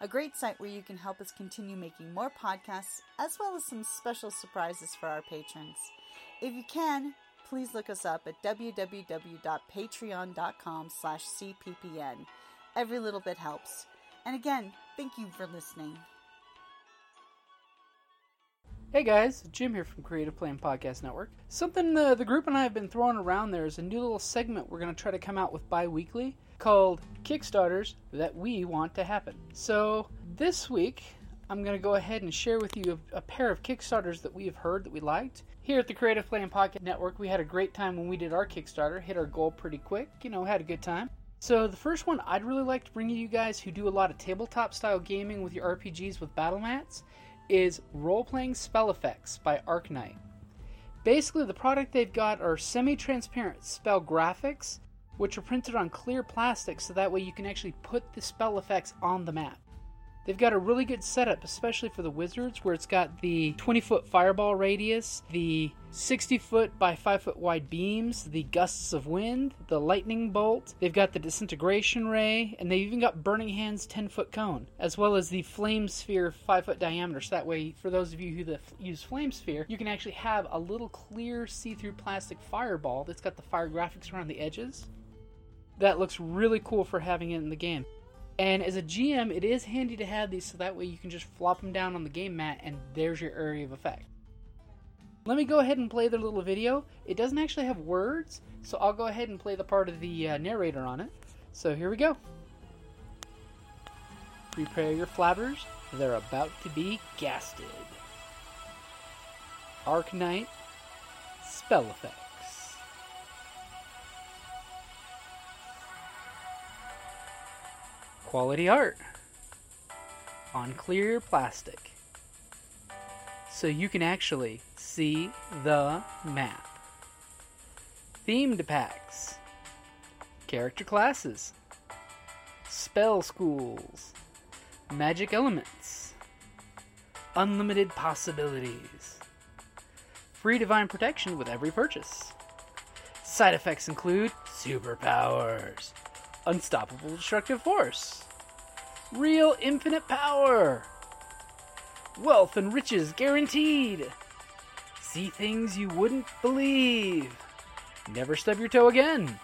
a great site where you can help us continue making more podcasts, as well as some special surprises for our patrons. If you can, please look us up at www.patreon.com slash cppn. Every little bit helps. And again, thank you for listening. Hey guys, Jim here from Creative Play and Podcast Network. Something uh, the group and I have been throwing around there is a new little segment we're going to try to come out with bi weekly called Kickstarters That We Want to Happen. So this week, I'm going to go ahead and share with you a, a, pair of Kickstarters that we have heard that we liked. Here at the Creative Play and Podcast Network, we had a great time when we did our Kickstarter, hit our goal pretty quick, you know, had a good time. So the first one I'd really like to bring to you guys who do a lot of tabletop style gaming with your RPGs with battle mats is Role Playing Spell Effects by Arcknight. Basically, the product they've got are semi transparent spell graphics, which are printed on clear plastic so that way you can actually put the spell effects on the map. They've got a really good setup, especially for the wizards, where it's got the 20 foot fireball radius, the 60 foot by 5 foot wide beams, the gusts of wind, the lightning bolt. They've got the disintegration ray, and they've even got Burning Hands 10 foot cone, as well as the flame sphere 5 foot diameter. So that way, for those of you who use flame sphere, you can actually have a little clear see through plastic fireball that's got the fire graphics around the edges. That looks really cool for having it in the game. And as a GM, it is handy to have these so that way you can just flop them down on the game mat and there's your area of effect. Let me go ahead and play their little video. It doesn't actually have words, so I'll go ahead and play the part of the uh, narrator on it. So here we go. Prepare your flabbers, they're about to be gasted. Arc Arcknight Spell Effect. Quality art on clear plastic so you can actually see the map. Themed packs, character classes, spell schools, magic elements, unlimited possibilities, free divine protection with every purchase. Side effects include superpowers unstoppable destructive force, real infinite power, wealth and riches guaranteed, see things you wouldn't believe, never stub your toe again,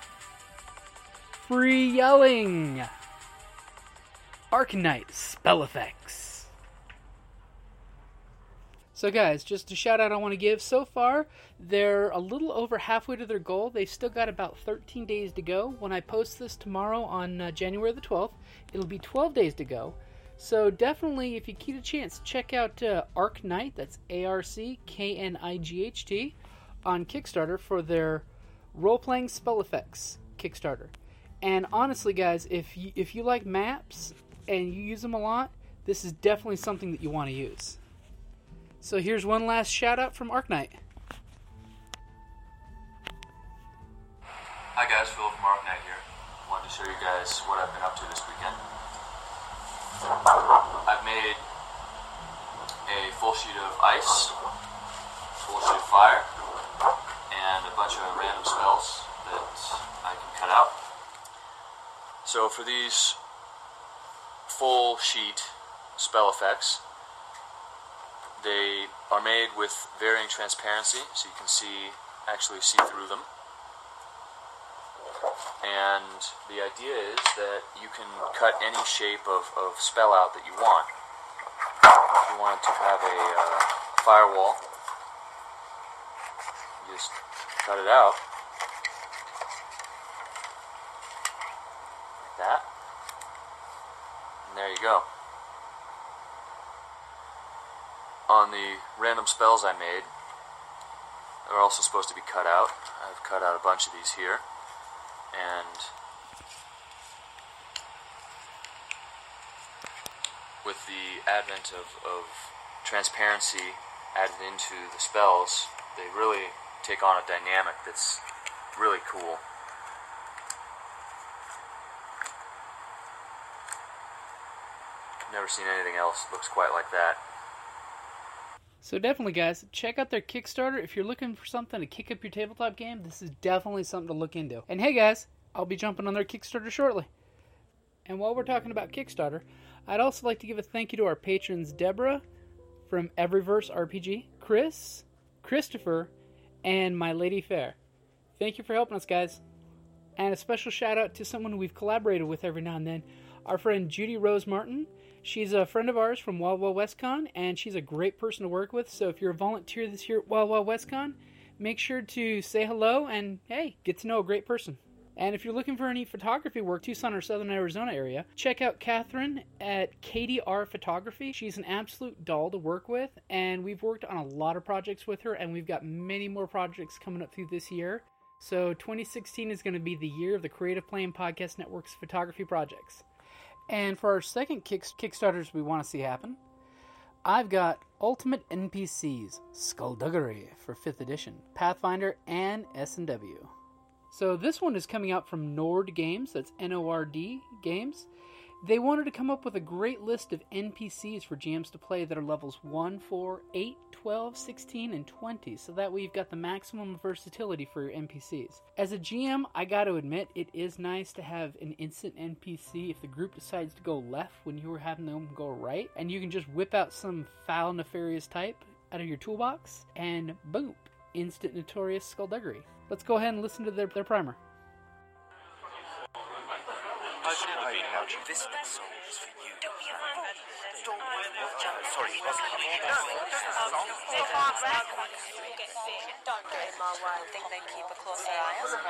free yelling, Arcknight spell effects. So, guys, just a shout out I want to give. So far, they're a little over halfway to their goal. They've still got about 13 days to go. When I post this tomorrow on uh, January the 12th, it'll be 12 days to go. So, definitely, if you get a chance, check out uh, Arcknight, that's A R C K N I G H T, on Kickstarter for their role playing spell effects Kickstarter. And honestly, guys, if you, if you like maps and you use them a lot, this is definitely something that you want to use. So here's one last shout out from Arcknight. Hi guys, Phil from Arcknight here. Wanted to show you guys what I've been up to this weekend. I've made a full sheet of ice, full sheet of fire, and a bunch of random spells that I can cut out. So for these full sheet spell effects, they are made with varying transparency, so you can see actually see through them. And the idea is that you can cut any shape of, of spell out that you want. If you wanted to have a uh, firewall, just cut it out. Like that. And there you go. On the random spells I made, they're also supposed to be cut out. I've cut out a bunch of these here. And with the advent of, of transparency added into the spells, they really take on a dynamic that's really cool. Never seen anything else that looks quite like that. So definitely, guys, check out their Kickstarter. If you're looking for something to kick up your tabletop game, this is definitely something to look into. And hey, guys, I'll be jumping on their Kickstarter shortly. And while we're talking about Kickstarter, I'd also like to give a thank you to our patrons Deborah from Everyverse RPG, Chris, Christopher, and My Lady Fair. Thank you for helping us, guys. And a special shout out to someone we've collaborated with every now and then, our friend Judy Rose Martin. She's a friend of ours from Wild Wild West Con, and she's a great person to work with. So if you're a volunteer this year at Wild Wild West Con, make sure to say hello and hey, get to know a great person. And if you're looking for any photography work, Tucson or Southern Arizona area, check out Catherine at KDR Photography. She's an absolute doll to work with, and we've worked on a lot of projects with her, and we've got many more projects coming up through this year. So 2016 is going to be the year of the Creative Play and Podcast Network's photography projects. And for our second kick- Kickstarters we want to see happen, I've got Ultimate NPCs Skullduggery for 5th edition, Pathfinder, and S&W. So this one is coming out from Nord Games, that's N O R D Games. They wanted to come up with a great list of NPCs for GMs to play that are levels 1, 4, 8, 12, 16, and 20, so that way you've got the maximum versatility for your NPCs. As a GM, I gotta admit, it is nice to have an instant NPC if the group decides to go left when you were having them go right, and you can just whip out some foul, nefarious type out of your toolbox, and boom, instant notorious skullduggery. Let's go ahead and listen to their, their primer. This song is for you. Don't Sorry, it wasn't coming. Don't get in my way. I think they keep a closer eye on them.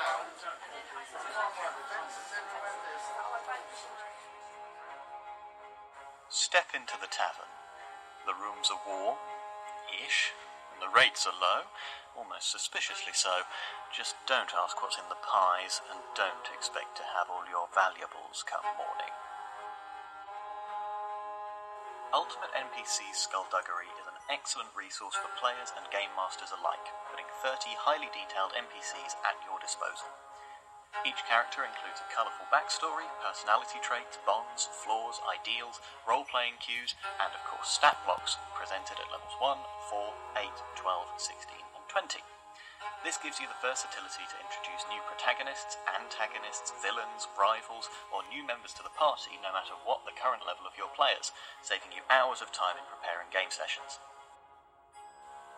Step into the tavern. The rooms are warm, ish, and the rates are low, almost suspiciously so. Just don't ask what's in the pies, and don't expect to have all your valuables come morning. Ultimate NPC Skullduggery is an excellent resource for players and game masters alike, putting 30 highly detailed NPCs at your disposal. Each character includes a colourful backstory, personality traits, bonds, flaws, ideals, role playing cues, and of course stat blocks, presented at levels 1, 4, 8, 12, 16, and 20. This gives you the versatility to introduce new protagonists, antagonists, villains, rivals, or new members to the party no matter what the current level of your players, saving you hours of time in preparing game sessions.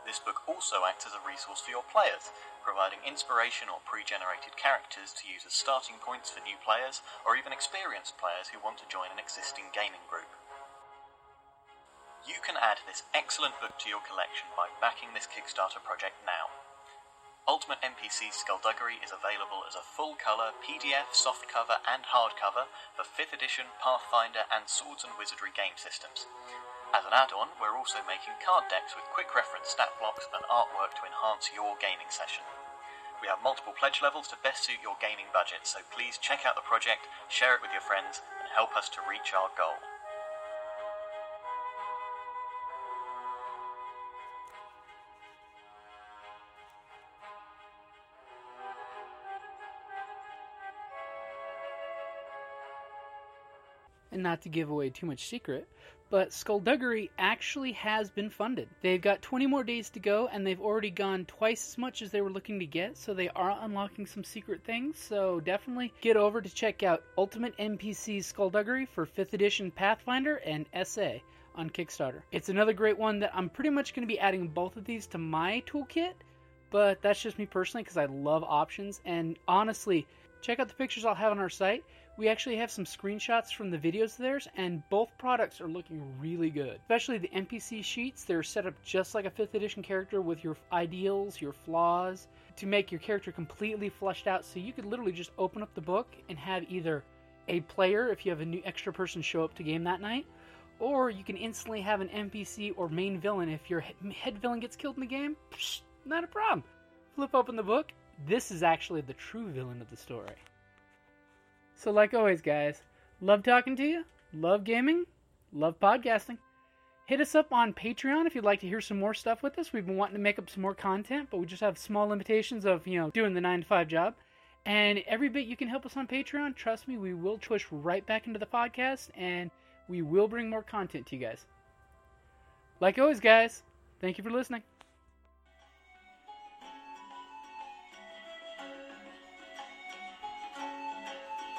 This book also acts as a resource for your players, providing inspiration or pre generated characters to use as starting points for new players or even experienced players who want to join an existing gaming group. You can add this excellent book to your collection by backing this Kickstarter project now. Ultimate NPC Skullduggery is available as a full colour PDF, softcover, and hardcover for 5th edition, Pathfinder, and Swords and Wizardry game systems. As an add on, we're also making card decks with quick reference stat blocks and artwork to enhance your gaming session. We have multiple pledge levels to best suit your gaming budget, so please check out the project, share it with your friends, and help us to reach our goal. And not to give away too much secret, but Skullduggery actually has been funded. They've got 20 more days to go, and they've already gone twice as much as they were looking to get, so they are unlocking some secret things. So definitely get over to check out Ultimate NPC Skullduggery for 5th edition Pathfinder and SA on Kickstarter. It's another great one that I'm pretty much going to be adding both of these to my toolkit, but that's just me personally because I love options. And honestly, check out the pictures I'll have on our site. We actually have some screenshots from the videos of theirs, and both products are looking really good. Especially the NPC sheets, they're set up just like a 5th edition character with your ideals, your flaws, to make your character completely fleshed out. So you could literally just open up the book and have either a player, if you have a new extra person show up to game that night, or you can instantly have an NPC or main villain if your head villain gets killed in the game. Psh, not a problem. Flip open the book. This is actually the true villain of the story. So, like always, guys, love talking to you, love gaming, love podcasting. Hit us up on Patreon if you'd like to hear some more stuff with us. We've been wanting to make up some more content, but we just have small limitations of, you know, doing the 9 to 5 job. And every bit you can help us on Patreon, trust me, we will push right back into the podcast and we will bring more content to you guys. Like always, guys, thank you for listening.